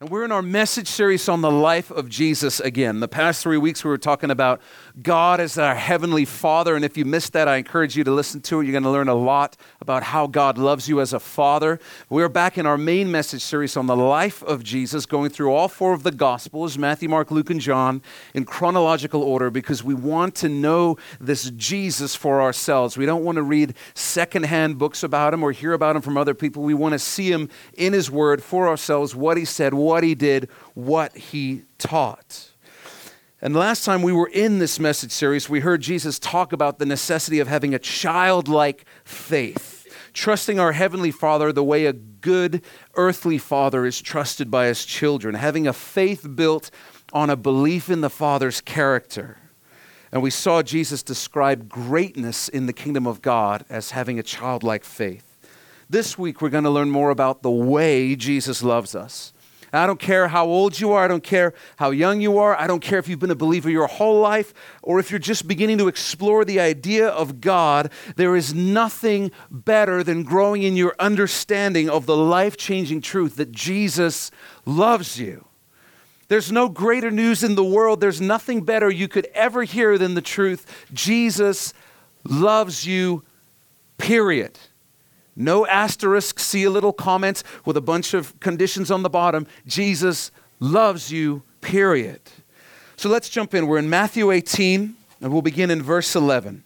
And we're in our message series on the life of Jesus again. The past three weeks, we were talking about God as our heavenly Father. And if you missed that, I encourage you to listen to it. You're going to learn a lot about how God loves you as a Father. We're back in our main message series on the life of Jesus, going through all four of the Gospels Matthew, Mark, Luke, and John in chronological order because we want to know this Jesus for ourselves. We don't want to read secondhand books about him or hear about him from other people. We want to see him in his word for ourselves, what he said, what he did, what he taught. And last time we were in this message series, we heard Jesus talk about the necessity of having a childlike faith, trusting our Heavenly Father the way a good earthly father is trusted by his children, having a faith built on a belief in the Father's character. And we saw Jesus describe greatness in the kingdom of God as having a childlike faith. This week, we're going to learn more about the way Jesus loves us. I don't care how old you are. I don't care how young you are. I don't care if you've been a believer your whole life or if you're just beginning to explore the idea of God. There is nothing better than growing in your understanding of the life changing truth that Jesus loves you. There's no greater news in the world. There's nothing better you could ever hear than the truth Jesus loves you, period. No asterisk, see a little comment with a bunch of conditions on the bottom. Jesus loves you, period. So let's jump in. We're in Matthew 18, and we'll begin in verse 11.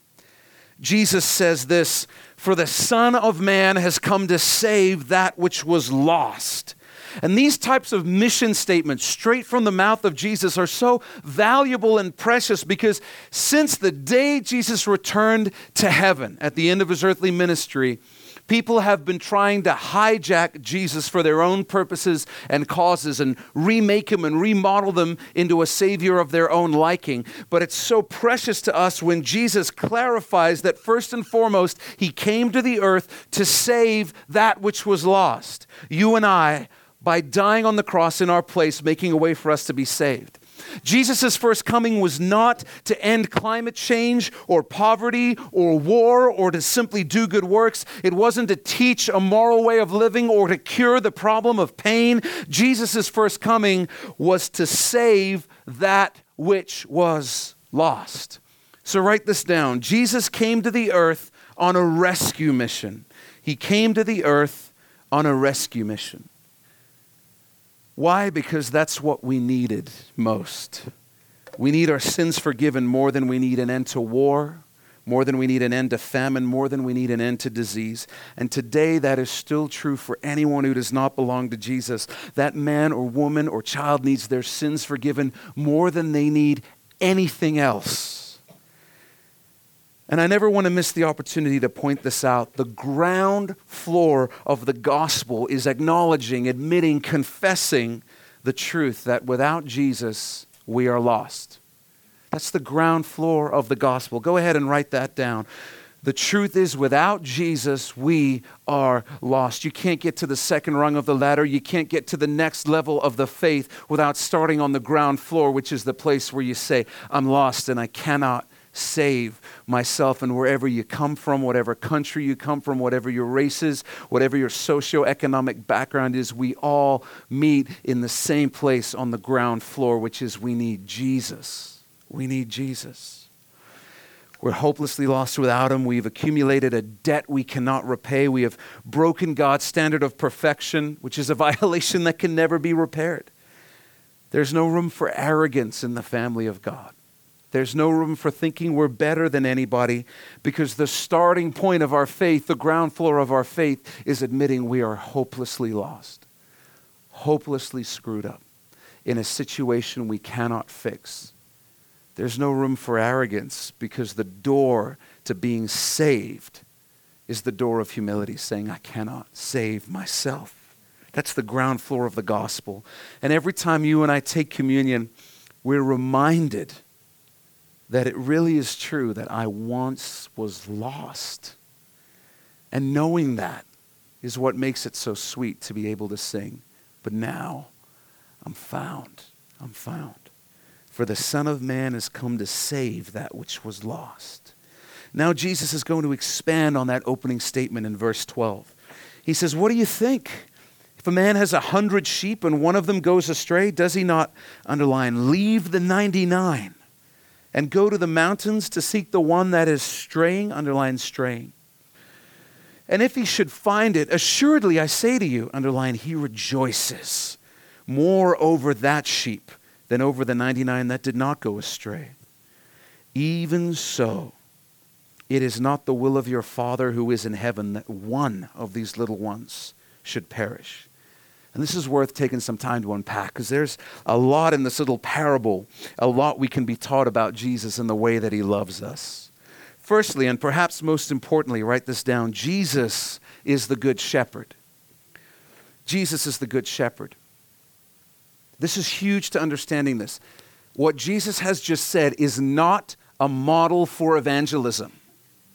Jesus says this For the Son of Man has come to save that which was lost. And these types of mission statements, straight from the mouth of Jesus, are so valuable and precious because since the day Jesus returned to heaven at the end of his earthly ministry, People have been trying to hijack Jesus for their own purposes and causes and remake him and remodel them into a savior of their own liking. But it's so precious to us when Jesus clarifies that first and foremost, he came to the earth to save that which was lost. You and I, by dying on the cross in our place, making a way for us to be saved. Jesus' first coming was not to end climate change or poverty or war or to simply do good works. It wasn't to teach a moral way of living or to cure the problem of pain. Jesus' first coming was to save that which was lost. So write this down Jesus came to the earth on a rescue mission. He came to the earth on a rescue mission. Why? Because that's what we needed most. We need our sins forgiven more than we need an end to war, more than we need an end to famine, more than we need an end to disease. And today, that is still true for anyone who does not belong to Jesus. That man or woman or child needs their sins forgiven more than they need anything else. And I never want to miss the opportunity to point this out. The ground floor of the gospel is acknowledging, admitting, confessing the truth that without Jesus, we are lost. That's the ground floor of the gospel. Go ahead and write that down. The truth is, without Jesus, we are lost. You can't get to the second rung of the ladder. You can't get to the next level of the faith without starting on the ground floor, which is the place where you say, I'm lost and I cannot save myself and wherever you come from, whatever country you come from, whatever your race is, whatever your socioeconomic background is, we all meet in the same place on the ground floor, which is we need Jesus. We need Jesus. We're hopelessly lost without Him. We've accumulated a debt we cannot repay. We have broken God's standard of perfection, which is a violation that can never be repaired. There's no room for arrogance in the family of God. There's no room for thinking we're better than anybody because the starting point of our faith, the ground floor of our faith, is admitting we are hopelessly lost, hopelessly screwed up in a situation we cannot fix. There's no room for arrogance because the door to being saved is the door of humility, saying, I cannot save myself. That's the ground floor of the gospel. And every time you and I take communion, we're reminded that it really is true that I once was lost. And knowing that is what makes it so sweet to be able to sing. But now I'm found. I'm found. For the Son of Man has come to save that which was lost. Now Jesus is going to expand on that opening statement in verse 12. He says, What do you think? If a man has a hundred sheep and one of them goes astray, does he not underline, leave the 99 and go to the mountains to seek the one that is straying? Underline, straying. And if he should find it, assuredly I say to you, underline, he rejoices more over that sheep than over the 99 that did not go astray. Even so, it is not the will of your Father who is in heaven that one of these little ones should perish. And this is worth taking some time to unpack because there's a lot in this little parable, a lot we can be taught about Jesus and the way that he loves us. Firstly, and perhaps most importantly, write this down Jesus is the good shepherd. Jesus is the good shepherd. This is huge to understanding this. What Jesus has just said is not a model for evangelism.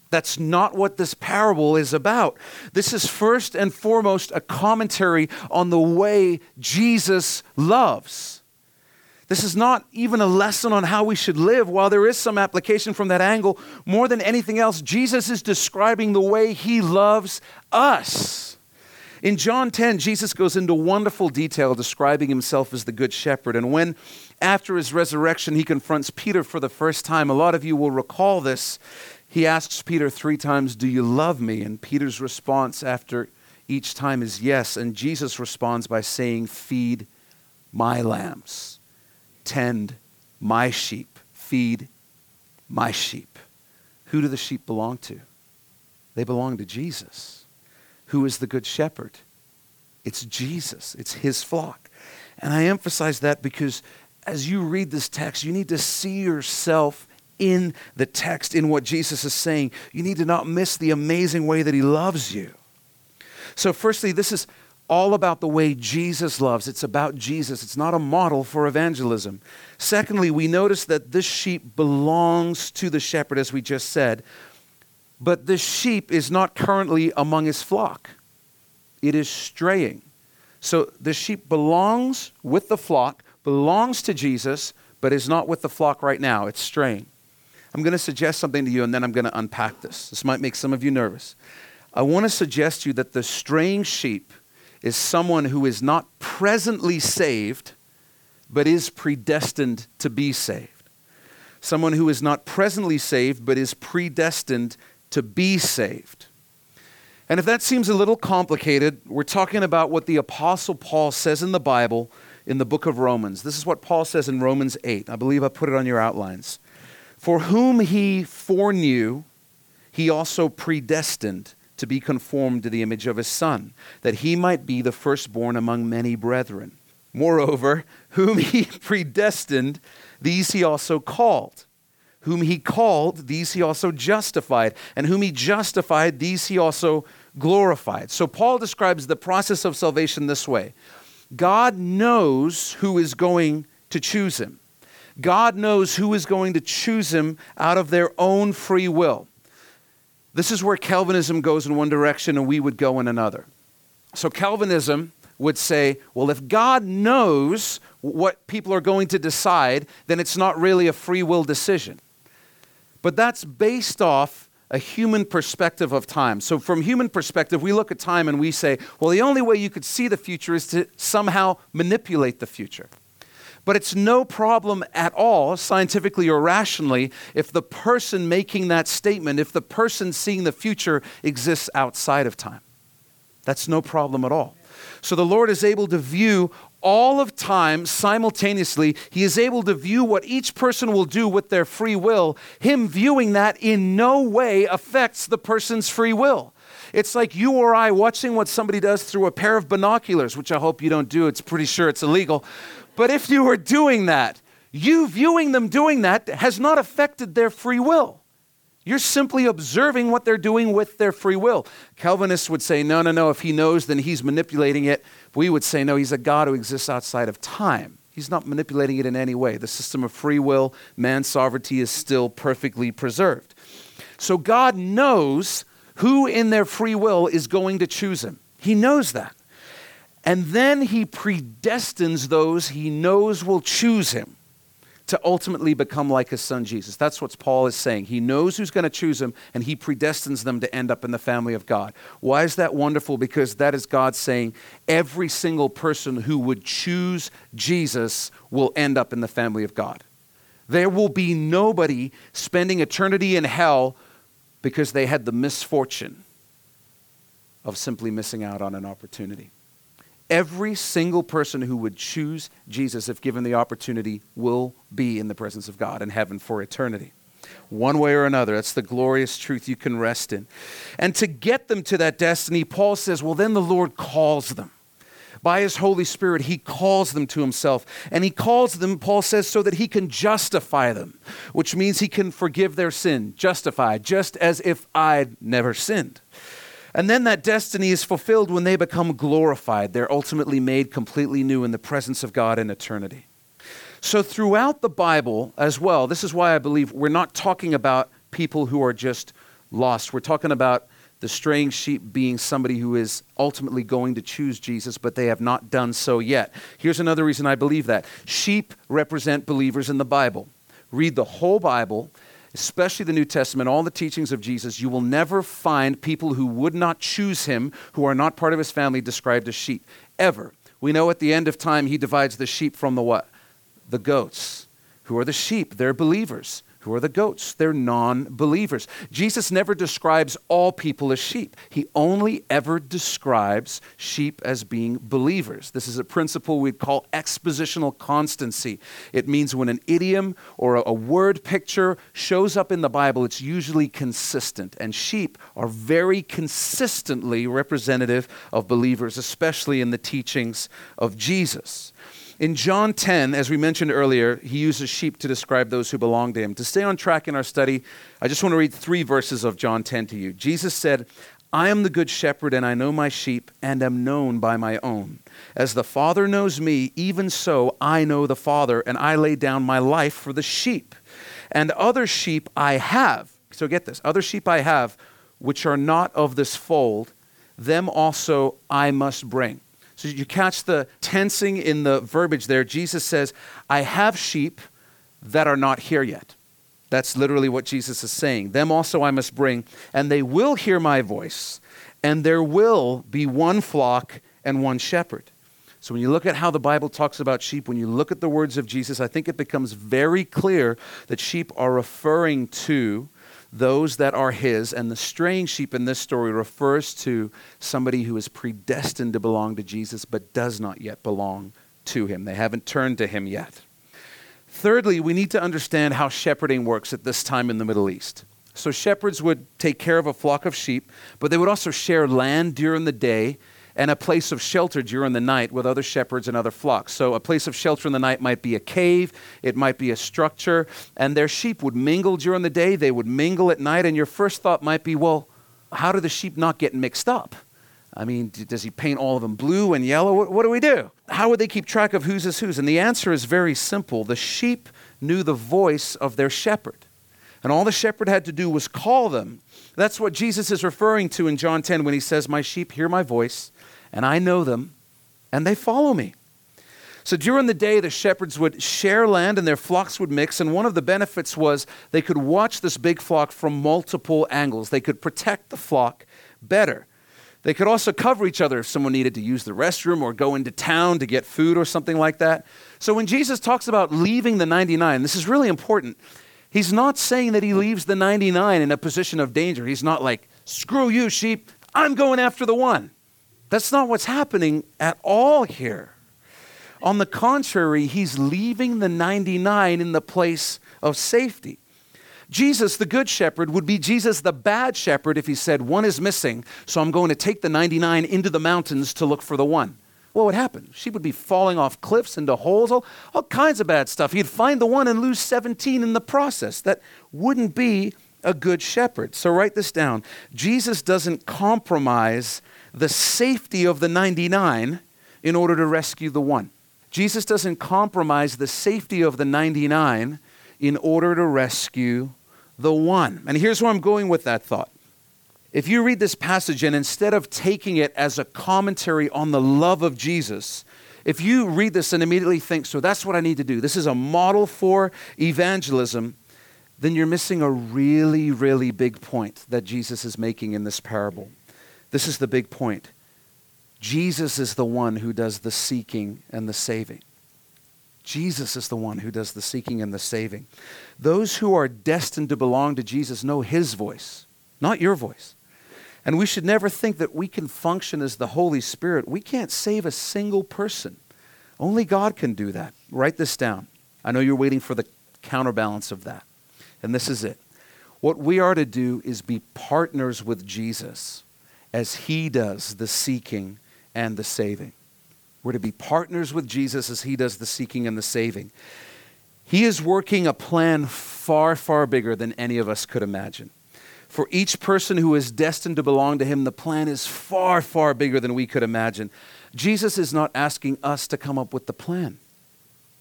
That's not what this parable is about. This is first and foremost a commentary on the way Jesus loves. This is not even a lesson on how we should live. While there is some application from that angle, more than anything else, Jesus is describing the way he loves us. In John 10, Jesus goes into wonderful detail describing himself as the Good Shepherd. And when, after his resurrection, he confronts Peter for the first time, a lot of you will recall this. He asks Peter three times, Do you love me? And Peter's response after each time is yes. And Jesus responds by saying, Feed my lambs, tend my sheep, feed my sheep. Who do the sheep belong to? They belong to Jesus, who is the good shepherd. It's Jesus, it's his flock. And I emphasize that because as you read this text, you need to see yourself in the text, in what Jesus is saying. You need to not miss the amazing way that he loves you. So, firstly, this is all about the way Jesus loves. It's about Jesus. It's not a model for evangelism. Secondly, we notice that this sheep belongs to the shepherd, as we just said, but this sheep is not currently among his flock, it is straying. So the sheep belongs with the flock, belongs to Jesus, but is not with the flock right now. It's straying. I'm going to suggest something to you and then I'm going to unpack this. This might make some of you nervous. I want to suggest to you that the straying sheep is someone who is not presently saved, but is predestined to be saved. Someone who is not presently saved, but is predestined to be saved. And if that seems a little complicated, we're talking about what the Apostle Paul says in the Bible in the book of Romans. This is what Paul says in Romans 8. I believe I put it on your outlines. For whom he foreknew, he also predestined to be conformed to the image of his Son, that he might be the firstborn among many brethren. Moreover, whom he predestined, these he also called. Whom he called, these he also justified. And whom he justified, these he also glorified. So Paul describes the process of salvation this way God knows who is going to choose him. God knows who is going to choose him out of their own free will. This is where Calvinism goes in one direction and we would go in another. So, Calvinism would say, well, if God knows what people are going to decide, then it's not really a free will decision. But that's based off a human perspective of time. So, from human perspective, we look at time and we say, well, the only way you could see the future is to somehow manipulate the future. But it's no problem at all, scientifically or rationally, if the person making that statement, if the person seeing the future exists outside of time. That's no problem at all. So the Lord is able to view all of time simultaneously. He is able to view what each person will do with their free will. Him viewing that in no way affects the person's free will. It's like you or I watching what somebody does through a pair of binoculars, which I hope you don't do. It's pretty sure it's illegal. But if you were doing that, you viewing them doing that has not affected their free will. You're simply observing what they're doing with their free will. Calvinists would say, no, no, no, if he knows, then he's manipulating it. We would say, no, he's a God who exists outside of time. He's not manipulating it in any way. The system of free will, man's sovereignty is still perfectly preserved. So God knows who in their free will is going to choose him. He knows that. And then he predestines those he knows will choose him. to ultimately become like his son Jesus. That's what Paul is saying. He knows who's going to choose him, and he predestines them to end up in the family of God. Why is that wonderful? Because that is God saying every single person who would choose Jesus will end up in the family of God. There will be nobody spending eternity in hell because they had the misfortune of simply missing out on an opportunity. Every single person who would choose Jesus, if given the opportunity, will be in the presence of God in heaven for eternity. One way or another. That's the glorious truth you can rest in. And to get them to that destiny, Paul says, well, then the Lord calls them. By his Holy Spirit, he calls them to himself. And he calls them, Paul says, so that he can justify them, which means he can forgive their sin, justify, just as if I'd never sinned. And then that destiny is fulfilled when they become glorified. They're ultimately made completely new in the presence of God in eternity. So, throughout the Bible as well, this is why I believe we're not talking about people who are just lost. We're talking about the straying sheep being somebody who is ultimately going to choose Jesus, but they have not done so yet. Here's another reason I believe that sheep represent believers in the Bible. Read the whole Bible, especially the New Testament, all the teachings of Jesus, you will never find people who would not choose him, who are not part of his family, described as sheep. Ever. We know at the end of time he divides the sheep from the what? The goats. Who are the sheep? They're believers. Who are the goats? They're non believers. Jesus never describes all people as sheep. He only ever describes sheep as being believers. This is a principle we'd call expositional constancy. It means when an idiom or a, word picture shows up in the Bible, it's usually consistent. And sheep are very consistently representative of believers, especially in the teachings of Jesus. In John 10, as we mentioned earlier, he uses sheep to describe those who belong to him. To stay on track in our study, I just want to read three verses of John 10 to you. Jesus said, I am the good shepherd, and I know my sheep, and am known by my own. As the Father knows me, even so I know the Father, and I lay down my life for the sheep. And other sheep I have, so get this, other sheep I have, which are not of this fold, them also I must bring. So you catch the tensing in the verbiage there. Jesus says, I have sheep that are not here yet. That's literally what Jesus is saying. Them also I must bring, and they will hear my voice, and there will be one flock and one shepherd. So when you look at how the Bible talks about sheep, when you look at the words of Jesus, I think it becomes very clear that sheep are referring to those that are his. And the straying sheep in this story refers to somebody who is predestined to belong to Jesus but does not yet belong to him. They haven't turned to him yet. Thirdly, we need to understand how shepherding works at this time in the Middle East. So, shepherds would take care of a flock of sheep, but they would also share land during the day and a place of shelter during the night with other shepherds and other flocks. So, a place of shelter in the night might be a cave, it might be a structure, and their sheep would mingle during the day, they would mingle at night, and your first thought might be, well, how do the sheep not get mixed up? I mean, does he paint all of them blue and yellow? What, what do we do? How would they keep track of whose is whose? And the answer is very simple. The sheep knew the voice of their shepherd. And all the shepherd had to do was call them. That's what Jesus is referring to in John 10 when he says, My sheep hear my voice, and I know them, and they follow me. So during the day, the shepherds would share land and their flocks would mix. And one of the benefits was they could watch this big flock from multiple angles. They could protect the flock better. They could also cover each other if someone needed to use the restroom or go into town to get food or something like that. So when Jesus talks about leaving the 99, this is really important. He's not saying that he leaves the 99 in a position of danger. He's not like, screw you, sheep, I'm going after the one. That's not what's happening at all here. On the contrary, he's leaving the 99 in the place of safety. Jesus, the good shepherd, would be Jesus, the bad shepherd, if he said, One is missing, so I'm going to take the 99 into the mountains to look for the one. What would happen? She would be falling off cliffs into holes, all, all kinds of bad stuff. He'd find the one and lose 17 in the process. That wouldn't be a good shepherd. So write this down. Jesus doesn't compromise the safety of the 99 in order to rescue the one. Jesus doesn't compromise the safety of the 99 in order to rescue the one. And here's where I'm going with that thought. If you read this passage and instead of taking it as a commentary on the love of Jesus, if you read this and immediately think, so that's what I need to do, this is a model for evangelism, then you're missing a really, really big point that Jesus is making in this parable. This is the big point. Jesus is the one who does the seeking and the saving. Jesus is the one who does the seeking and the saving. Those who are destined to belong to Jesus know his voice, not your voice. And we should never think that we can function as the Holy Spirit. We can't save a single person. Only God can do that. Write this down. I know you're waiting for the counterbalance of that. And this is it. What we are to do is be partners with Jesus as he does the seeking and the saving. We're to be partners with Jesus as he does the seeking and the saving. He is working a plan far, far bigger than any of us could imagine. For each person who is destined to belong to him, the plan is far, far bigger than we could imagine. Jesus is not asking us to come up with the plan,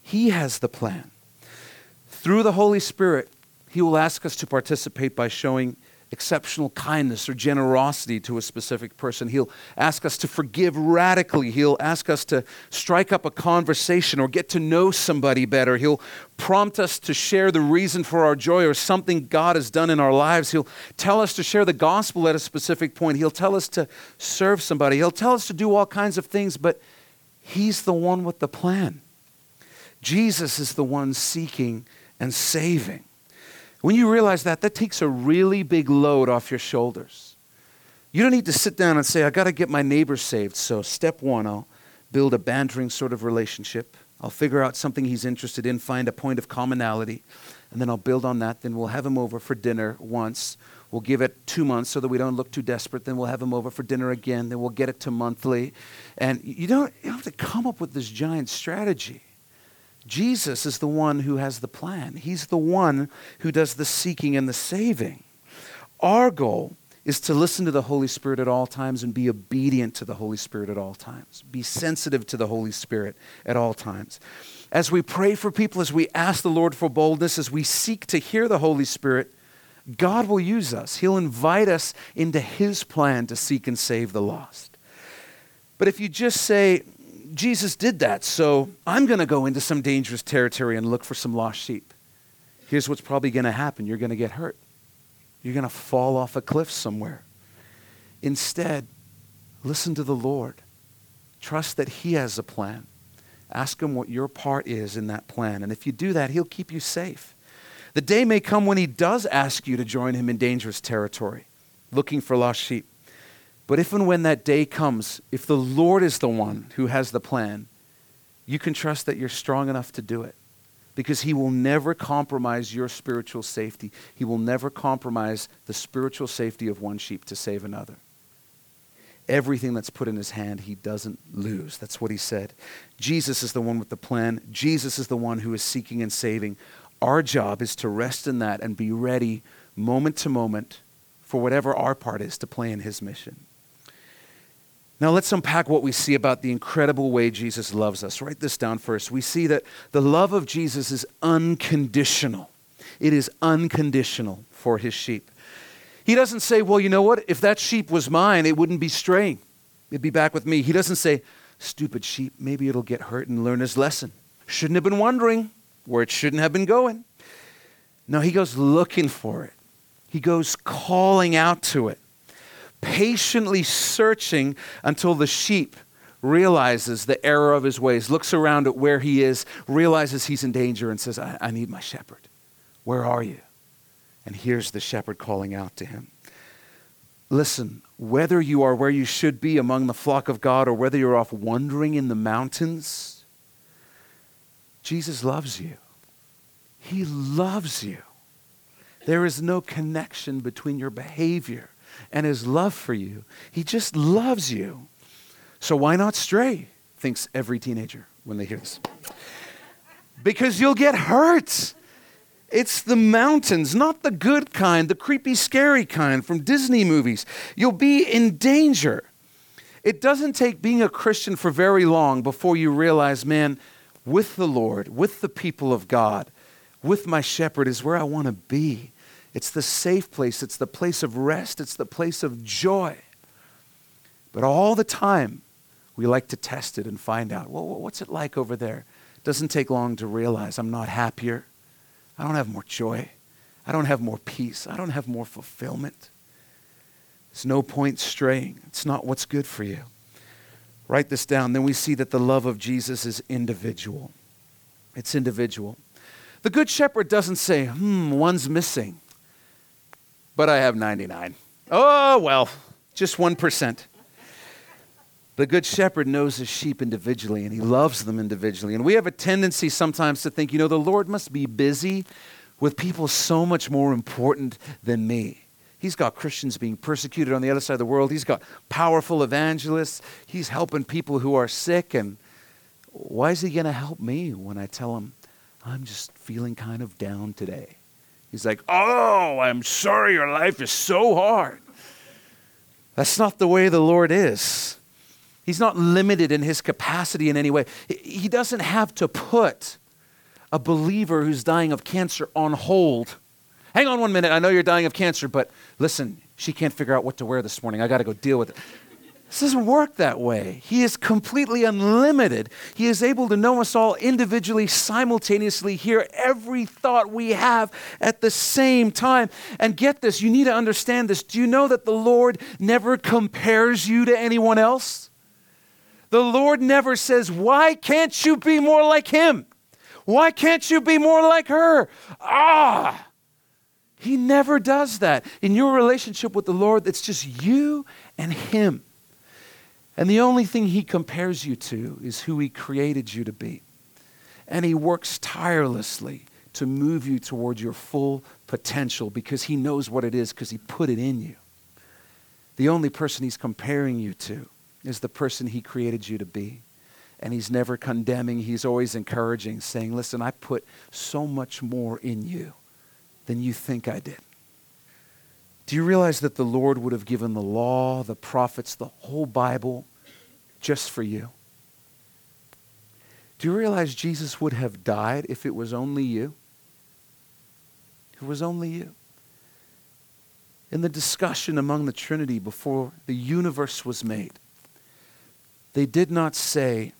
He has the plan. Through the Holy Spirit, He will ask us to participate by showing exceptional kindness or generosity to a specific person. He'll ask us to forgive radically. He'll ask us to strike up a conversation or get to know somebody better. He'll prompt us to share the reason for our joy or something God has done in our lives. He'll tell us to share the gospel at a specific point. He'll tell us to serve somebody. He'll tell us to do all kinds of things, but He's the one with the plan. Jesus is the one seeking and saving. When you realize that, that takes a really big load off your shoulders. You don't need to sit down and say, I got to get my neighbor saved. So, step one, I'll build a bantering sort of relationship. I'll figure out something he's interested in, find a point of commonality, and then I'll build on that. Then we'll have him over for dinner once. We'll give it two months so that we don't look too desperate. Then we'll have him over for dinner again. Then we'll get it to monthly. And you don't, you have to come up with this giant strategy. Jesus is the one who has the plan. He's the one who does the seeking and the saving. Our goal is to listen to the Holy Spirit at all times and be obedient to the Holy Spirit at all times. Be sensitive to the Holy Spirit at all times. As we pray for people, as we ask the Lord for boldness, as we seek to hear the Holy Spirit, God will use us. He'll invite us into His plan to seek and save the lost. But if you just say, Jesus did that, so I'm going to go into some dangerous territory and look for some lost sheep. Here's what's probably going to happen you're going to get hurt, you're going to fall off a cliff somewhere. Instead, listen to the Lord. Trust that He has a plan. Ask Him what your part is in that plan. And if you do that, He'll keep you safe. The day may come when He does ask you to join Him in dangerous territory, looking for lost sheep. But if and when that day comes, if the Lord is the one who has the plan, you can trust that you're strong enough to do it because He will never compromise your spiritual safety. He will never compromise the spiritual safety of one sheep to save another. Everything that's put in His hand, He doesn't lose. That's what He said. Jesus is the one with the plan, Jesus is the one who is seeking and saving. Our job is to rest in that and be ready moment to moment for whatever our part is to play in His mission. Now, let's unpack what we see about the incredible way Jesus loves us. Write this down first. We see that the love of Jesus is unconditional, it is unconditional for his sheep. He doesn't say, Well, you know what? If that sheep was mine, it wouldn't be straying, it'd be back with me. He doesn't say, Stupid sheep, maybe it'll get hurt and learn his lesson. Shouldn't have been wondering where it shouldn't have been going. No, he goes looking for it, he goes calling out to it patiently searching until the sheep realizes the error of his ways, looks around at where he is, realizes he's in danger, and says, I, I need my shepherd. Where are you? And here's the shepherd calling out to him. Listen, whether you are where you should be among the flock of God or whether you're off wandering in the mountains, Jesus loves you. He loves you. There is no connection between your behavior and his love for you. He just loves you. So why not stray? Thinks every teenager when they hear this. Because you'll get hurt. It's the mountains, not the good kind, the creepy, scary kind from Disney movies. You'll be in danger. It doesn't take being a Christian for very long before you realize, man, with the Lord, with the people of God, with my shepherd is where I want to be. It's the safe place, it's the place of rest, it's the place of joy. But all the time, We like to test it and find out, well, what's it like over there? It doesn't take long to realize I'm not happier. I don't have more joy. I don't have more peace. I don't have more fulfillment. There's no point straying. It's not what's good for you. Write this down. Then we see that the love of Jesus is individual. It's individual. The Good Shepherd doesn't say, hmm, one's missing, but I have 99. Oh, well, just 1%. The Good Shepherd knows his sheep individually and he loves them individually. And we have a tendency sometimes to think, you know, the Lord must be busy with people so much more important than me. He's got Christians being persecuted on the other side of the world. He's got powerful evangelists. He's helping people who are sick. And why is he going to help me when I tell him, I'm just feeling kind of down today? He's like, Oh, I'm sorry your life is so hard. That's not the way the Lord is. He's not limited in his capacity in any way. He doesn't have to put a believer who's dying of cancer on hold. Hang on one minute. I know you're dying of cancer, but listen, she can't figure out what to wear this morning. I got to go deal with it. This doesn't work that way. He is completely unlimited. He is able to know us all individually, simultaneously, hear every thought we have at the same time. And get this, you need to understand this. Do you know that the Lord never compares you to anyone else? The Lord never says, Why can't you be more like him? Why can't you be more like her? Ah! He never does that. In your relationship with the Lord, it's just you and him. And the only thing he compares you to is who he created you to be. And he works tirelessly to move you toward your full potential because he knows what it is because he put it in you. The only person he's comparing you to is the person he created you to be. And he's never condemning, he's always encouraging, saying, Listen, I put so much more in you than you think I did. Do you realize that the Lord would have given the law, the prophets, the whole Bible just for you? Do you realize Jesus would have died if it was only you? It was only you. In the discussion among the Trinity before the universe was made, they did not say,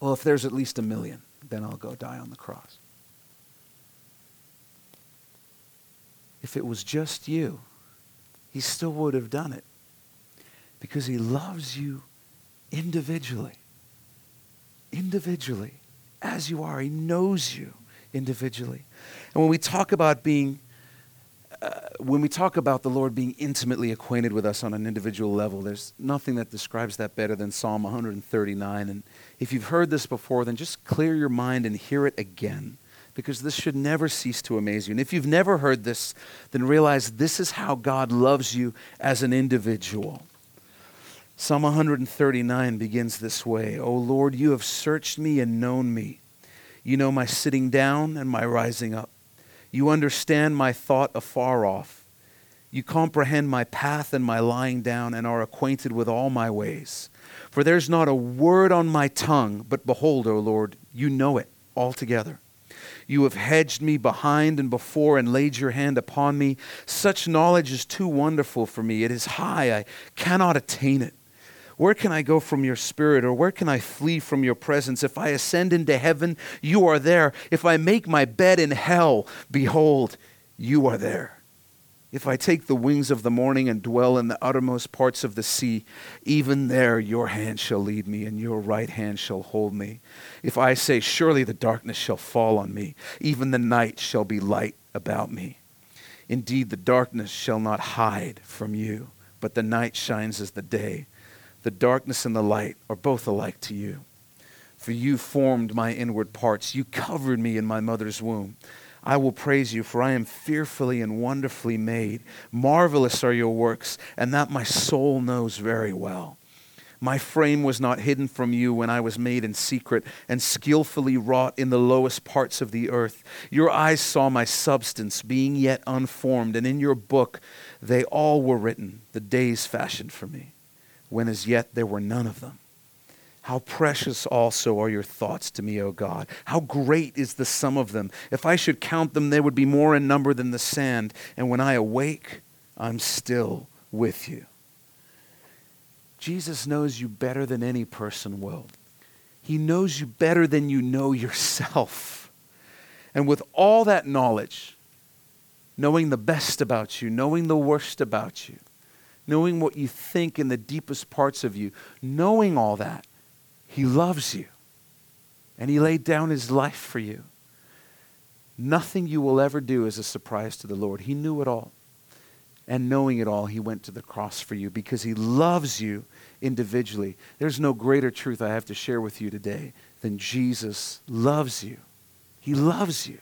well, if there's at least a million, then I'll go die on the cross. If it was just you, he still would have done it because he loves you individually. Individually, as you are. He knows you individually. And when we talk about being, uh, when we talk about the Lord being intimately acquainted with us on an individual level, there's nothing that describes that better than Psalm 139. And if you've heard this before, then just clear your mind and hear it again because this should never cease to amaze you. And if you've never heard this, then realize this is how God loves you as an individual. Psalm 139 begins this way O Lord, you have searched me and known me. You know my sitting down and my rising up. You understand my thought afar off. You comprehend my path and my lying down and are acquainted with all my ways. For there's not a word on my tongue, but behold, O Lord, you know it altogether. You have hedged me behind and before and laid your hand upon me. Such knowledge is too wonderful for me. It is high, I cannot attain it. Where can I go from your spirit, or where can I flee from your presence? If I ascend into heaven, you are there. If I make my bed in hell, behold, you are there. If I take the wings of the morning and dwell in the uttermost parts of the sea, even there your hand shall lead me, and your right hand shall hold me. If I say, Surely the darkness shall fall on me, even the night shall be light about me. Indeed, the darkness shall not hide from you, but the night shines as the day. The darkness and the light are both alike to you. For you formed my inward parts, you covered me in my mother's womb. I will praise you, for I am fearfully and wonderfully made. Marvelous are your works, and that my soul knows very well. My frame was not hidden from you when I was made in secret and skillfully wrought in the lowest parts of the earth. Your eyes saw my substance, being yet unformed, and in your book they all were written, the days fashioned for me, when as yet there were none of them. How precious also are your thoughts to me, O God. How great is the sum of them. If I should count them, they would be more in number than the sand. And when I awake, I'm still with you. Jesus knows you better than any person will. He knows you better than you know yourself. And with all that knowledge, knowing the best about you, knowing the worst about you, knowing what you think in the deepest parts of you, knowing all that, He loves you. And He laid down His life for you. Nothing you will ever do is a surprise to the Lord. He knew it all. And knowing it all, He went to the cross for you because He loves you individually. There's no greater truth I have to share with you today than Jesus loves you. He loves you.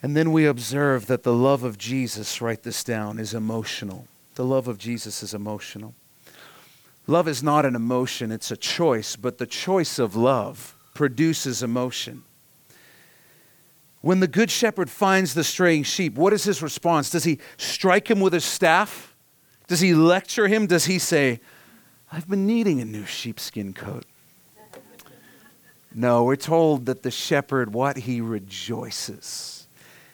And then we observe that the love of Jesus, write this down, is emotional. The love of Jesus is emotional. Love is not an emotion, it's a choice, but the choice of love produces emotion. When the good shepherd finds the straying sheep, what is his response? Does he strike him with his staff? Does he lecture him? Does he say, I've been needing a new sheepskin coat? No, we're told that the shepherd, what? He rejoices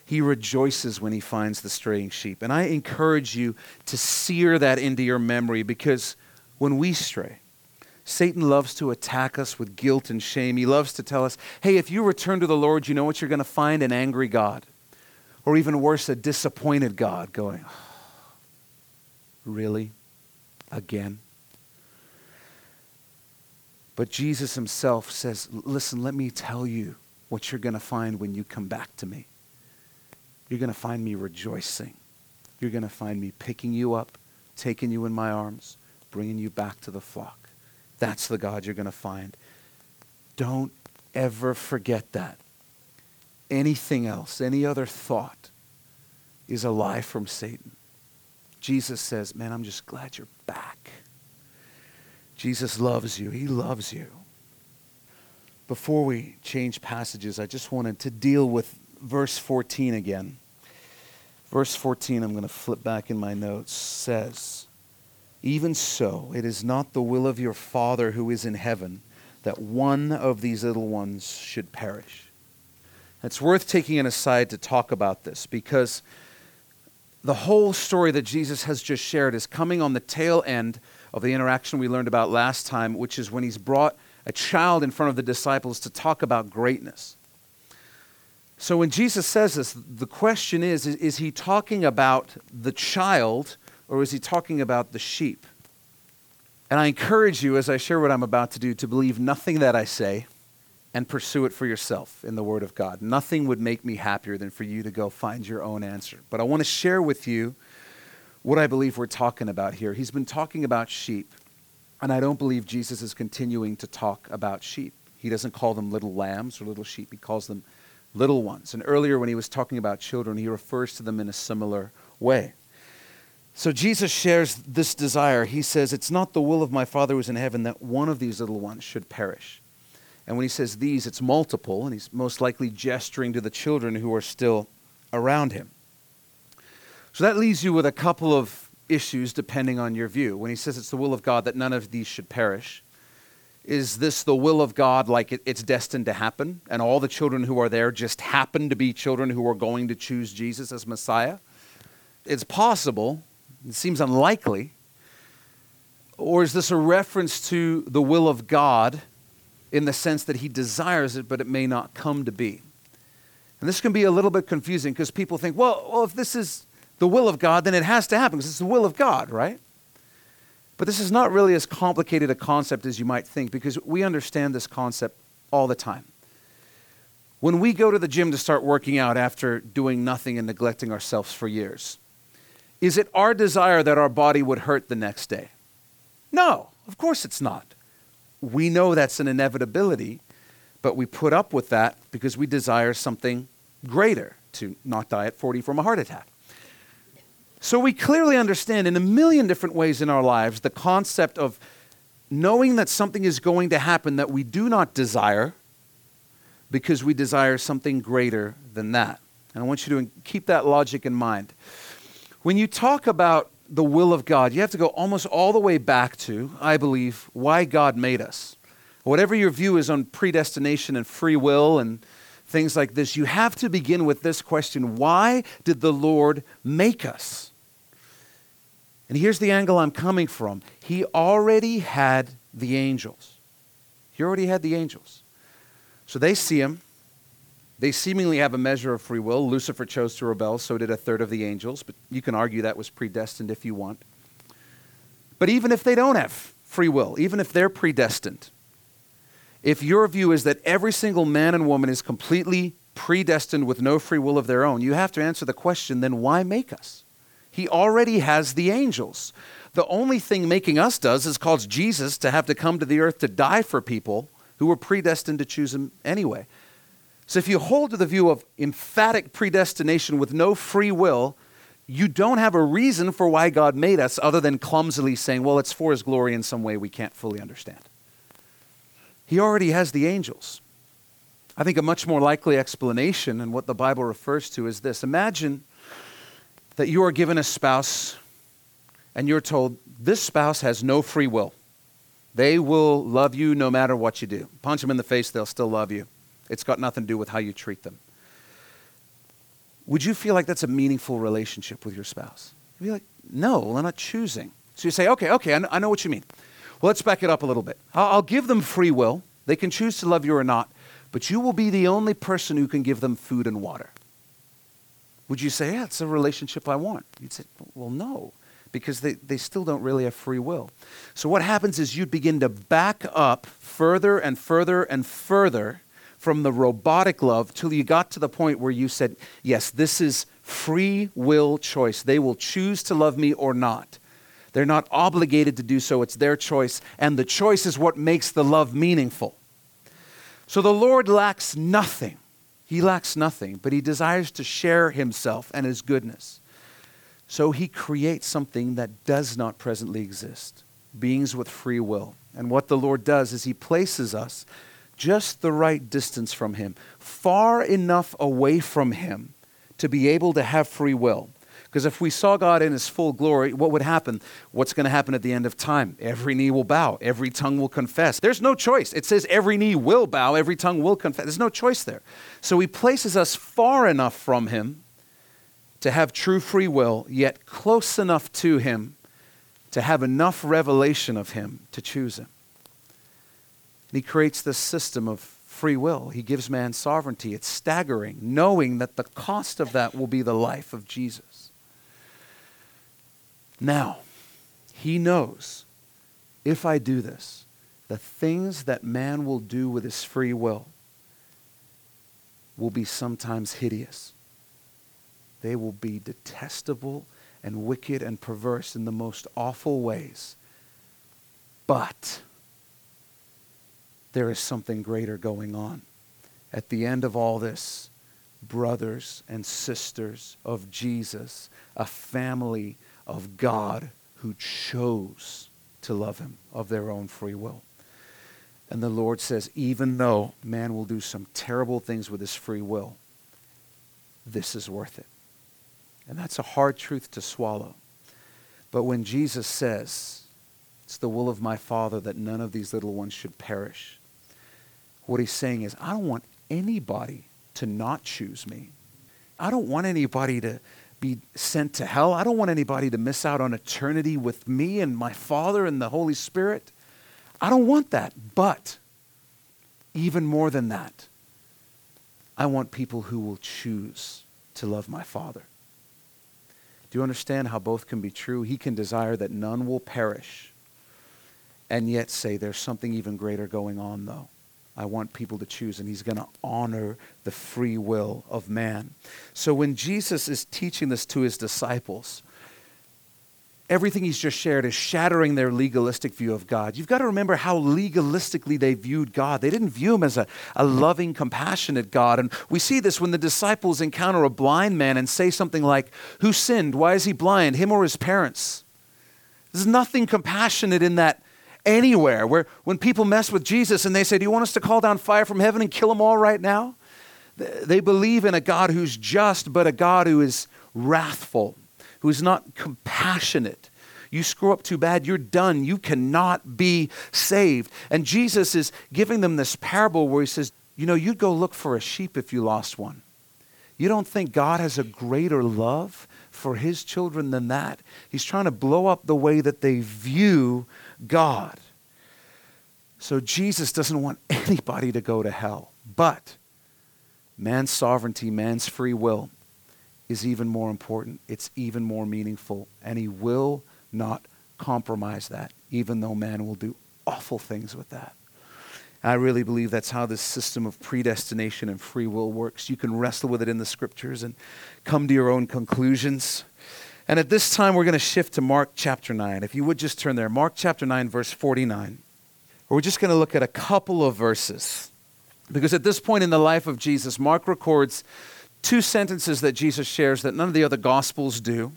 he rejoices when he finds the straying sheep. And I encourage you to sear that into your memory because when we stray, Satan loves to attack us with guilt and shame. He loves to tell us, hey, if you return to the Lord, you know what you're going to find? An angry God. Or even worse, a disappointed God going, really? Again? But Jesus himself says, listen, let me tell you what you're going to find when you come back to me you're going to find me rejoicing. You're going to find me picking you up, taking you in my arms, bringing you back to the flock. That's the God you're going to find. Don't ever forget that. Anything else, any other thought, is a lie from Satan. Jesus says, Man, I'm just glad you're back. Jesus loves you. He loves you. Before we change passages, I just wanted to deal with verse 14 again. Verse 14, I'm going to flip back in my notes, says, Even so, it is not the will of your Father who is in heaven that one of these little ones should perish. It's worth taking an aside to talk about this because the whole story that Jesus has just shared is coming on the tail end of the interaction we learned about last time, which is when he's brought a child in front of the disciples to talk about greatness. So when Jesus says this, the question is, is is he talking about the child or is he talking about the sheep? And I encourage you, as I share what I'm about to do, to believe nothing that I say and pursue it for yourself in the Word of God. Nothing would make me happier than for you to go find your own answer. But I want to share with you what I believe we're talking about here. He's been talking about sheep, and I don't believe Jesus is continuing to talk about sheep. He doesn't call them little lambs or little sheep, he calls them little ones. And earlier, when he was talking about children, he refers to them in a similar way. So Jesus shares this desire. He says, It's not the will of my Father who is in heaven that one of these little ones should perish. And when he says these, it's multiple, and he's most likely gesturing to the children who are still around him. So that leaves you with a couple of issues depending on your view. When he says it's the will of God that none of these should perish, is this the will of God, like it, it's destined to happen, and all the children who are there just happen to be children who are going to choose Jesus as Messiah? It's possible, it seems unlikely. Or is this a reference to the will of God in the sense that He desires it, but it may not come to be? And this can be a little bit confusing because people think, well, well, if this is the will of God, then it has to happen because it's the will of God, right? But this is not really as complicated a concept as you might think because we understand this concept all the time. When we go to the gym to start working out after doing nothing and neglecting ourselves for years, is it our desire that our body would hurt the next day? No, of course it's not. We know that's an inevitability, but we put up with that because we desire something greater to not die at 40 from a heart attack. So we clearly understand in a million different ways in our lives the concept of knowing that something is going to happen that we do not desire because we desire something greater than that. And I want you to keep that logic in mind. When you talk about the will of God, you have to go almost all the way back to, I believe, why God made us. Whatever your view is on predestination and free will and things like this, you have to begin with this question Why did the Lord make us? And here's the angle I'm coming from. He already had the angels. He already had the angels. So they see him. They seemingly have a measure of free will. Lucifer chose to rebel, so did a third of the angels, but you can argue that was predestined if you want. But even if they don't have free will, even if they're predestined, if your view is that every single man and woman is completely predestined with no free will of their own, you have to answer the question then why make us? He already has the angels. The only thing making us does is cause Jesus to have to come to the earth to die for people who were predestined to choose him anyway. So if you hold to the view of emphatic predestination with no free will, you don't have a reason for why God made us other than clumsily saying, well, it's for his glory in some way we can't fully understand. He already has the angels. I think a much more likely explanation and what the Bible refers to is this Imagine that you are given a spouse and you're told this spouse has no free will. They will love you no matter what you do. Punch them in the face, they'll still love you. It's got nothing to do with how you treat them. Would you feel like that's a meaningful relationship with your spouse? You'd be like, no, they're not choosing. So you say, okay, okay, I know, what you mean. Well, let's back it up a little bit. I'll give them free will. They can choose to love you or not, but you will be the only person who can give them food and water. Would you say, yeah, it's a relationship I want? You'd say, well, no, because they, they still don't really have free will. So what happens is you begin to back up further and further and further from the robotic love till you got to the point where you said, yes, this is free will choice. They will choose to love me or not. They're not obligated to do so, it's their choice. And the choice is what makes the love meaningful. So the Lord lacks nothing he lacks nothing, but he desires to share himself and his goodness. So he creates something that does not presently exist beings with free will. And what the Lord does is he places us just the right distance from him, far enough away from him to be able to have free will. Because if we saw God in his full glory, what would happen? What's going to happen at the end of time? Every knee will bow, every tongue will confess. There's no choice. It says every knee will bow, every tongue will confess. There's no choice there. So he places us far enough from him to have true free will, yet close enough to him to have enough revelation of him to choose him. He creates this system of free will. He gives man sovereignty. It's staggering, knowing that the cost of that will be the life of Jesus. Now, he knows if I do this, the things that man will do with his free will will be sometimes hideous. They will be detestable and wicked and perverse in the most awful ways. But there is something greater going on. At the end of all this, brothers and sisters of Jesus, a family of God who chose to love him of their own free will. And the Lord says, even though man will do some terrible things with his free will, this is worth it. And that's a hard truth to swallow. But when Jesus says, it's the will of my Father that none of these little ones should perish, what he's saying is, I don't want anybody to not choose me. I don't want anybody to, be sent to hell. I don't want anybody to miss out on eternity with me and my Father and the Holy Spirit. I don't want that. But even more than that, I want people who will choose to love my Father. Do you understand how both can be true? He can desire that none will perish and yet say there's something even greater going on, though. I want people to choose, and he's going to honor the free will of man. So when Jesus is teaching this to his disciples, everything he's just shared is shattering their legalistic view of God. You've got to remember how legalistically they viewed God. They didn't view him as a, a loving, compassionate God. And we see this when the disciples encounter a blind man and say something like, Who sinned? Why is he blind? Him or his parents? There's nothing compassionate in that anywhere. Where when people mess with Jesus and they say, Do you want us to call down fire from heaven and kill them all right now? They believe in a God who's just, but a God who is wrathful, who is not compassionate. You screw up too bad, you're done. You cannot be saved. And Jesus is giving them this parable where he says, You know, you'd go look for a sheep if you lost one. You don't think God has a greater love for his children than that? He's trying to blow up the way that they view God. So Jesus doesn't want anybody to go to hell. But man's sovereignty, man's free will is even more important. It's even more meaningful. And he will not compromise that, even though man will do awful things with that. I really believe that's how this system of predestination and free will works. You can wrestle with it in the scriptures and come to your own conclusions. And at this time, we're going to shift to Mark chapter 9. If you would just turn there, Mark chapter 9, verse 49. We're just going to look at a couple of verses. Because at this point in the life of Jesus, Mark records two sentences that Jesus shares that none of the other gospels do.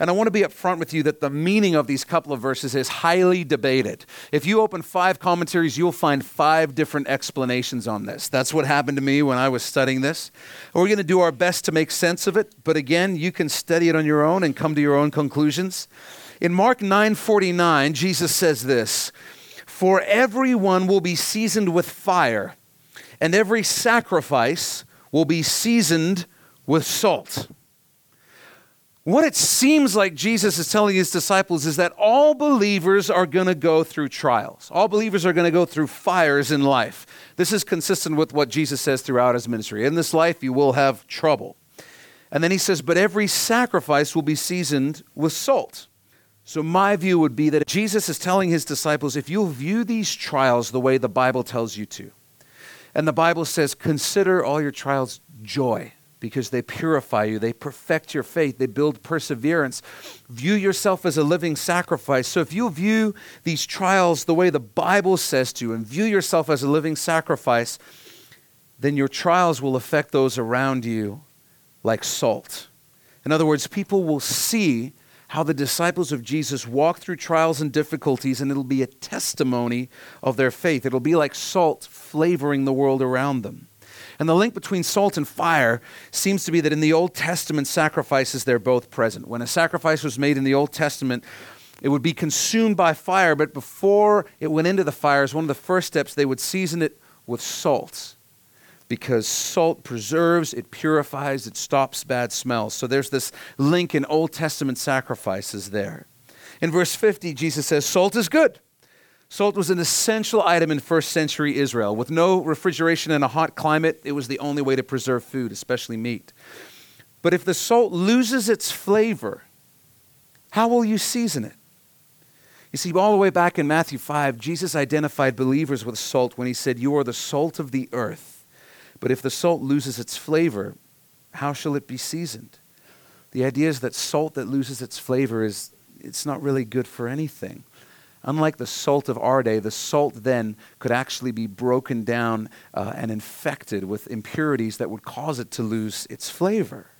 And I want to be upfront with you that the meaning of these couple of verses is highly debated. If you open five commentaries, you'll find five different explanations on this. That's what happened to me when I was studying this. We're going to do our best to make sense of it, but again, you can study it on your own and come to your own conclusions. In Mark 9:49, Jesus says this, "For everyone will be seasoned with fire, and every sacrifice will be seasoned with salt." What it seems like Jesus is telling his disciples is that all believers are going to go through trials. All believers are going to go through fires in life. This is consistent with what Jesus says throughout his ministry. In this life, you will have trouble. And then he says, But every sacrifice will be seasoned with salt. So, my view would be that Jesus is telling his disciples if you'll view these trials the way the Bible tells you to, and the Bible says, consider all your trials joy because they purify you, they perfect your faith, they build perseverance. View yourself as a living sacrifice. So if you view these trials the way the Bible says to, and view yourself as a living sacrifice, then your trials will affect those around you like salt. In other words, people will see how the disciples of Jesus walk through trials and difficulties, and it'll be a testimony of their faith. It'll be like salt flavoring the world around them. And the link between salt and fire seems to be that in the Old Testament sacrifices, they're both present. When a sacrifice was made in the Old Testament, it would be consumed by fire, but before it went into the fire, as one of the first steps, they would season it with salt because salt preserves, it purifies, it stops bad smells. So there's this link in Old Testament sacrifices there. In verse 50, Jesus says, Salt is good. Salt was an essential item in first century Israel. With no refrigeration and a hot climate, it was the only way to preserve food, especially meat. But if the salt loses its flavor, how will you season it? You see, all the way back in Matthew 5, Jesus identified believers with salt when he said, You are the salt of the earth. But if the salt loses its flavor, how shall it be seasoned? The idea is that salt that loses its flavor is it's not really good for anything. Unlike the salt of our day, the salt then could actually be broken down uh, and infected with impurities that would cause it to lose its flavor.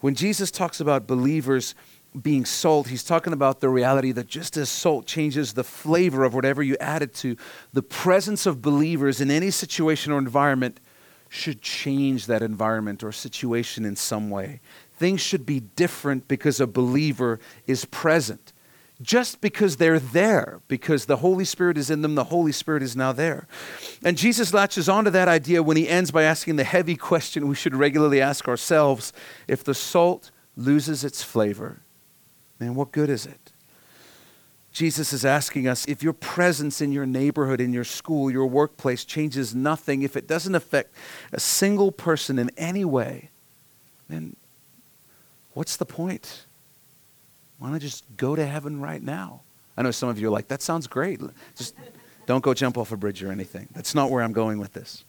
When Jesus talks about believers being salt, he's talking about the reality that just as salt changes the flavor of whatever you add it to, the presence of believers in any situation or environment should change that environment or situation in some way. Things should be different because a believer is present just because they're there, because the Holy Spirit is in them, the Holy Spirit is now there. And Jesus latches onto that idea when he ends by asking the heavy question we should regularly ask ourselves if the salt loses its flavor, man, what good is it? Jesus is asking us if your presence in your neighborhood, in your school, your workplace changes nothing, if it doesn't affect a single person in any way, then what's the point? Why don't I just go to heaven right now? I know some of you are like, that sounds great. Just don't go jump off a bridge or anything. That's not where I'm going with this.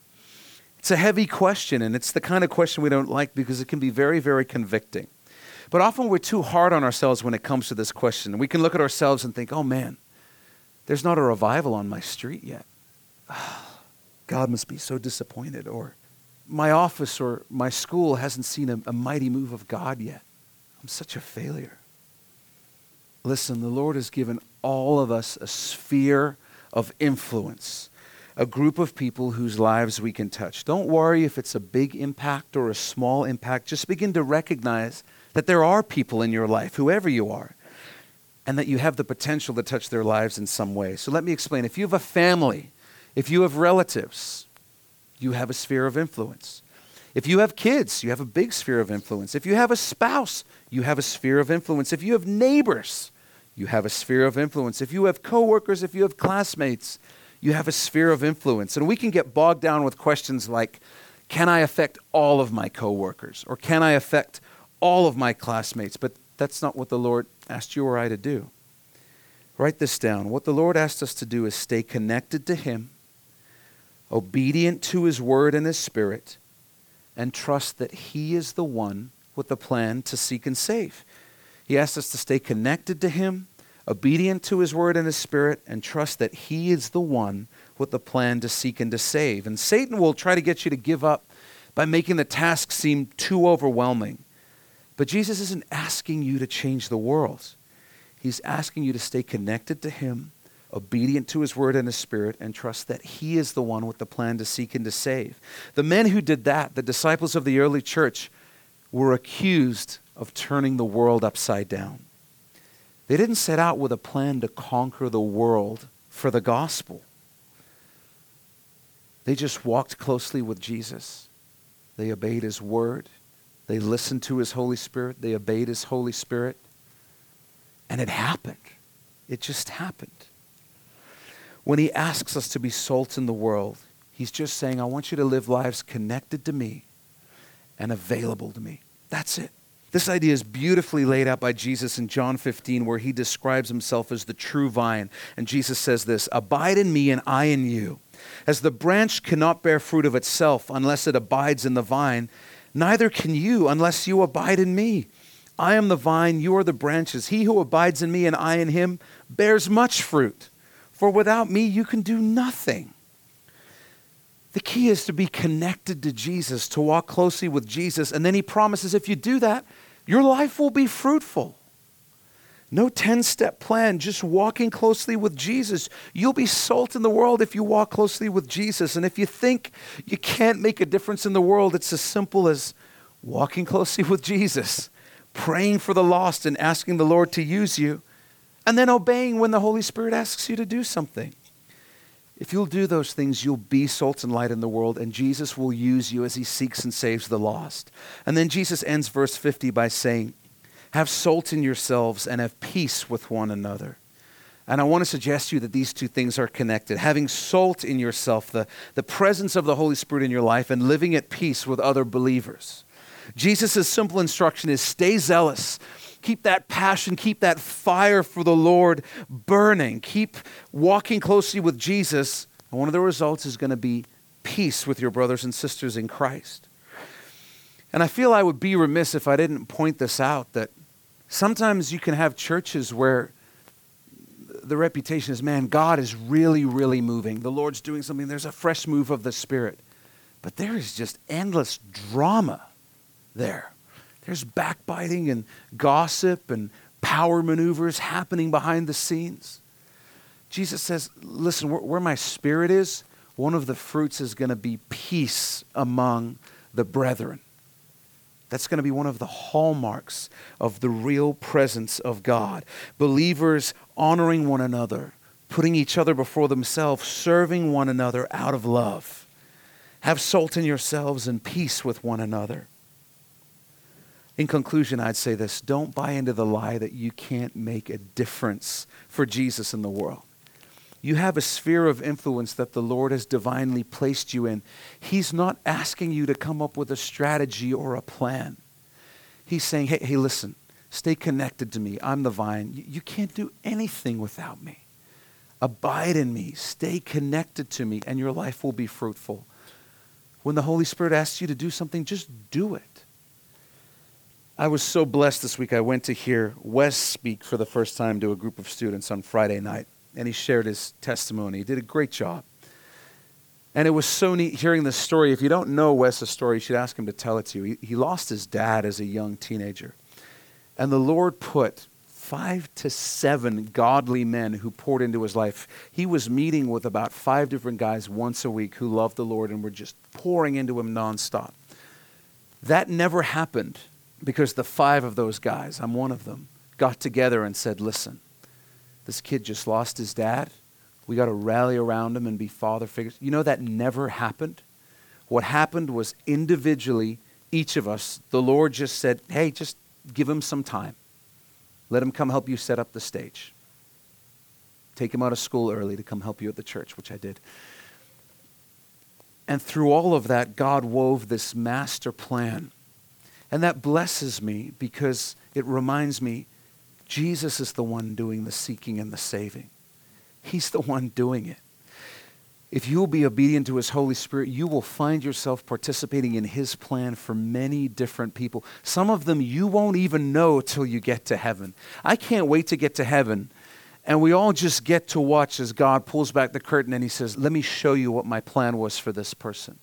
It's a heavy question, and it's the kind of question we don't like because it can be very, very convicting. But often we're too hard on ourselves when it comes to this question. We can look at ourselves and think, oh man, there's not a revival on my street yet. God must be so disappointed. Or my office or my school hasn't seen a, a mighty move of God yet. I'm such a failure. Listen, the Lord has given all of us a sphere of influence, a group of people whose lives we can touch. Don't worry if it's a big impact or a small impact. Just begin to recognize that there are people in your life, whoever you are, and that you have the potential to touch their lives in some way. So let me explain. If you have a family, if you have relatives, you have a sphere of influence. If you have kids, you have a big sphere of influence. If you have a spouse, you have a sphere of influence. If you have neighbors, you have a sphere of influence. If you have coworkers, if you have classmates, you have a sphere of influence. And we can get bogged down with questions like can I affect all of my coworkers or can I affect all of my classmates? But that's not what the Lord asked you or I to do. Write this down. What the Lord asked us to do is stay connected to Him, obedient to His word and His spirit, and trust that He is the one with the plan to seek and save. He asks us to stay connected to Him, obedient to His word and His spirit, and trust that He is the one with the plan to seek and to save. And Satan will try to get you to give up by making the task seem too overwhelming. But Jesus isn't asking you to change the world. He's asking you to stay connected to Him, obedient to His word and His spirit, and trust that He is the one with the plan to seek and to save. The men who did that, the disciples of the early church, were accused of turning the world upside down. They didn't set out with a plan to conquer the world for the gospel. They just walked closely with Jesus. They obeyed his word. They listened to his Holy Spirit. They obeyed his Holy Spirit. And it happened. It just happened. When he asks us to be salt in the world, he's just saying, I want you to live lives connected to me and available to me. That's it. This idea is beautifully laid out by Jesus in John 15, where he describes himself as the true vine. And Jesus says this Abide in me, and I in you. As the branch cannot bear fruit of itself unless it abides in the vine, neither can you unless you abide in me. I am the vine, you are the branches. He who abides in me and I in him bears much fruit. For without me, you can do nothing. The key is to be connected to Jesus, to walk closely with Jesus. And then he promises if you do that, your life will be fruitful. No 10 step plan, just walking closely with Jesus. You'll be salt in the world if you walk closely with Jesus. And if you think you can't make a difference in the world, it's as simple as walking closely with Jesus praying for the lost and asking the Lord to use you, and then obeying when the Holy Spirit asks you to do something. If you'll do those things, you'll be salt and light in the world, and Jesus will use you as he seeks and saves the lost. And then Jesus ends verse 50 by saying, Have salt in yourselves and have peace with one another. And I want to suggest to you that these two things are connected. Having salt in yourself, the, the presence of the Holy Spirit in your life, and living at peace with other believers. Jesus' simple instruction is stay zealous. Keep that passion, keep that fire for the Lord burning. Keep walking closely with Jesus. And one of the results is going to be peace with your brothers and sisters in Christ. And I feel I would be remiss if I didn't point this out that sometimes you can have churches where the reputation is man, God is really, really moving. The Lord's doing something. There's a fresh move of the Spirit. But there is just endless drama there. There's backbiting and gossip and power maneuvers happening behind the scenes. Jesus says, Listen, where, where my spirit is, one of the fruits is going to be peace among the brethren. That's going to be one of the hallmarks of the real presence of God. Believers honoring one another, putting each other before themselves, serving one another out of love. Have salt in yourselves and peace with one another. In conclusion, I'd say this don't buy into the lie that you can't make a difference for Jesus in the world. You have a sphere of influence that the Lord has divinely placed you in. He's not asking you to come up with a strategy or a plan. He's saying, hey, hey listen, stay connected to me. I'm the vine. You, you can't do anything without me. Abide in me. Stay connected to me, and your life will be fruitful. When the Holy Spirit asks you to do something, just do it. I was so blessed this week. I went to hear Wes speak for the first time to a group of students on Friday night, and he shared his testimony. He did a great job. And it was so neat hearing this story. If you don't know Wes's story, you should ask him to tell it to you. He, he lost his dad as a young teenager. And the Lord put five to seven godly men who poured into his life. He was meeting with about five different guys once a week who loved the Lord and were just pouring into him nonstop. That never happened because the five of those guys, I'm one of them, got together and said, Listen, this kid just lost his dad. We got to rally around him and be father figures. You know, that never happened. What happened was individually, each of us, the Lord just said, hey, just give him some time. Let him come help you set up the stage. Take him out of school early to come help you at the church, which I did. And through all of that, God wove this master plan. And that blesses me because it reminds me Jesus is the one doing the seeking and the saving. He's the one doing it. If you will be obedient to His Holy Spirit, you will find yourself participating in His plan for many different people. Some of them you won't even know till you get to heaven. I can't wait to get to heaven. And we all just get to watch as God pulls back the curtain and He says, Let me show you what my plan was for this person.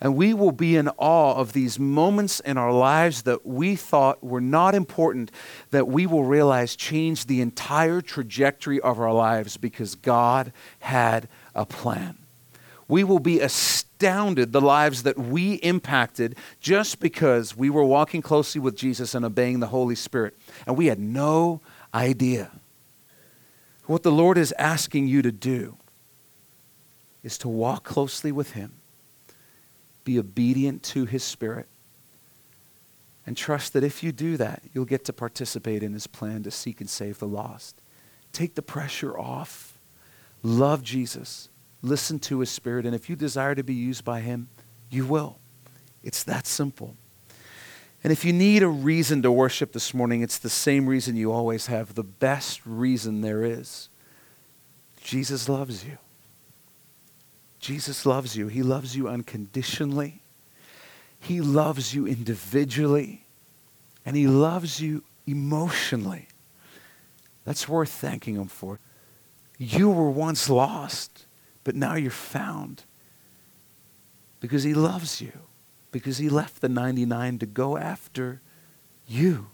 And we will be in awe of these moments in our lives that we thought were not important, that we will realize changed the entire trajectory of our lives because God had a plan. We will be astounded the lives that we impacted just because we were walking closely with Jesus and obeying the Holy Spirit. And we had no idea. What the Lord is asking you to do is to walk closely with Him be obedient to His Spirit, and trust that if you do that, you'll get to participate in His plan to seek and save the lost. Take the pressure off. Love Jesus. Listen to His Spirit. And if you desire to be used by Him, you will. It's that simple. And if you need a reason to worship this morning, it's the same reason you always have, the best reason there is. Jesus loves you. Jesus loves you. He loves you unconditionally. He loves you individually. And He loves you emotionally. That's worth thanking Him for. You were once lost, but now you're found because He loves you, because He left the 99 to go after you.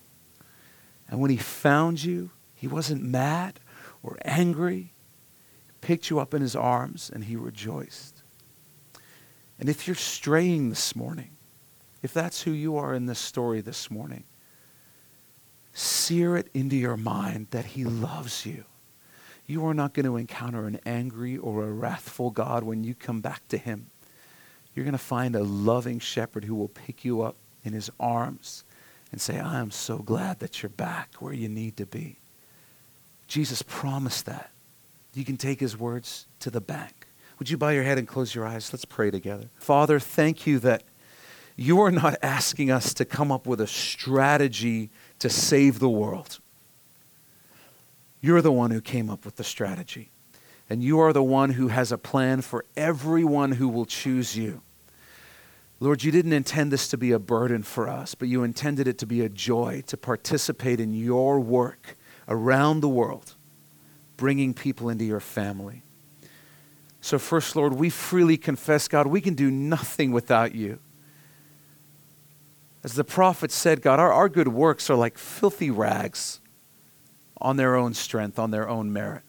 And when He found you, He wasn't mad or angry picked you up in his arms and he rejoiced. And if you're straying this morning, if that's who you are in this story this morning, sear it into your mind that he loves you. You are not going to encounter an angry or a wrathful God when you come back to him. You're going to find a loving shepherd who will pick you up in his arms and say, I am so glad that you're back where you need to be. Jesus promised that. You can take his words to the bank. Would you bow your head and close your eyes? Let's pray together. Father, thank you that you are not asking us to come up with a strategy to save the world. You're the one who came up with the strategy. And you are the one who has a plan for everyone who will choose you. Lord, you didn't intend this to be a burden for us, but you intended it to be a joy to participate in your work around the world bringing people into your family. So, first, Lord, we freely confess, God, we can do nothing without you. As the prophet said, God, our, our good works are like filthy rags on their own strength, on their own merit.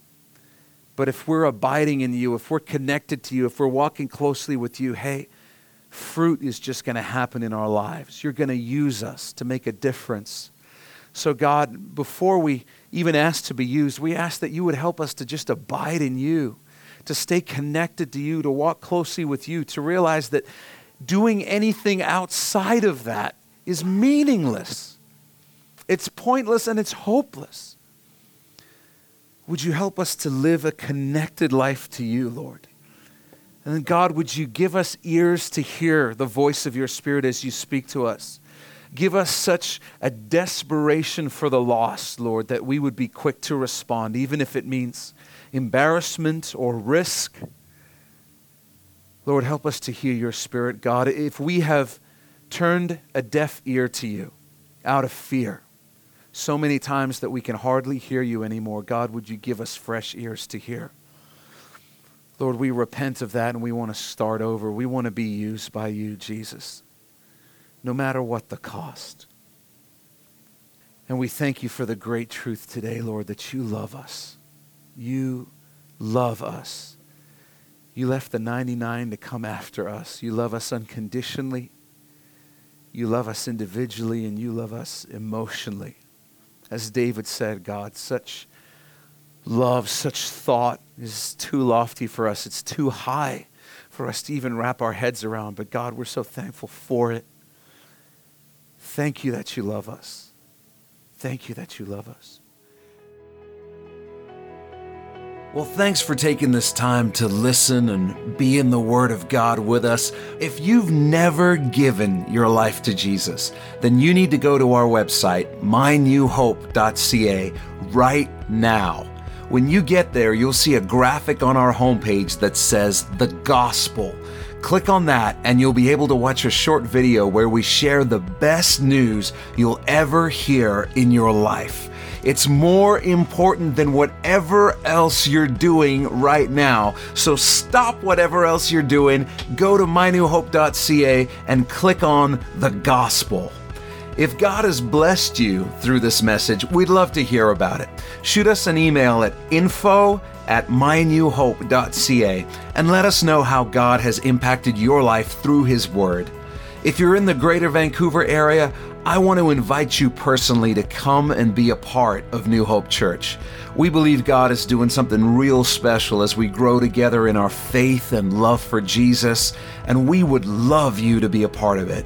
But if we're abiding in you, if we're connected to you, if we're walking closely with you, hey, fruit is just going to happen in our lives. You're going to use us to make a difference. So, God, before we even ask to be used, we ask that you would help us to just abide in you, to stay connected to you, to walk closely with you, to realize that doing anything outside of that is meaningless. It's pointless and it's hopeless. Would you help us to live a connected life to you, Lord? And then, God, would you give us ears to hear the voice of your Spirit as you speak to us? Give us such a desperation for the lost, Lord, that we would be quick to respond, even if it means embarrassment or risk. Lord, help us to hear your spirit, God. If we have turned a deaf ear to you out of fear, so many times that we can hardly hear you anymore, God, would you give us fresh ears to hear? Lord, we repent of that and we want to start over. We want to be used by you, Jesus no matter what the cost. And we thank you for the great truth today, Lord, that you love us. You love us. You left the 99 to come after us. You love us unconditionally. You love us individually, and you love us emotionally. As David said, God, such love, such thought is too lofty for us. It's too high for us to even wrap our heads around. But God, we're so thankful for it. Thank you that you love us. Thank you that you love us. Well, thanks for taking this time to listen and be in the Word of God with us. If you've never given your life to Jesus, then you need to go to our website, mynewhope.ca, right now. When you get there, you'll see a graphic on our homepage that says the gospel. Click on that, and you'll be able to watch a short video where we share the best news you'll ever hear in your life. It's more important than whatever else you're doing right now. So stop whatever else you're doing, go to mynewhope.ca and click on the gospel. If God has blessed you through this message, we'd love to hear about it. Shoot us an email at info at mynewhope.ca and let us know how God has impacted your life through His Word. If you're in the greater Vancouver area, I want to invite you personally to come and be a part of New Hope Church. We believe God is doing something real special as we grow together in our faith and love for Jesus, and we would love you to be a part of it.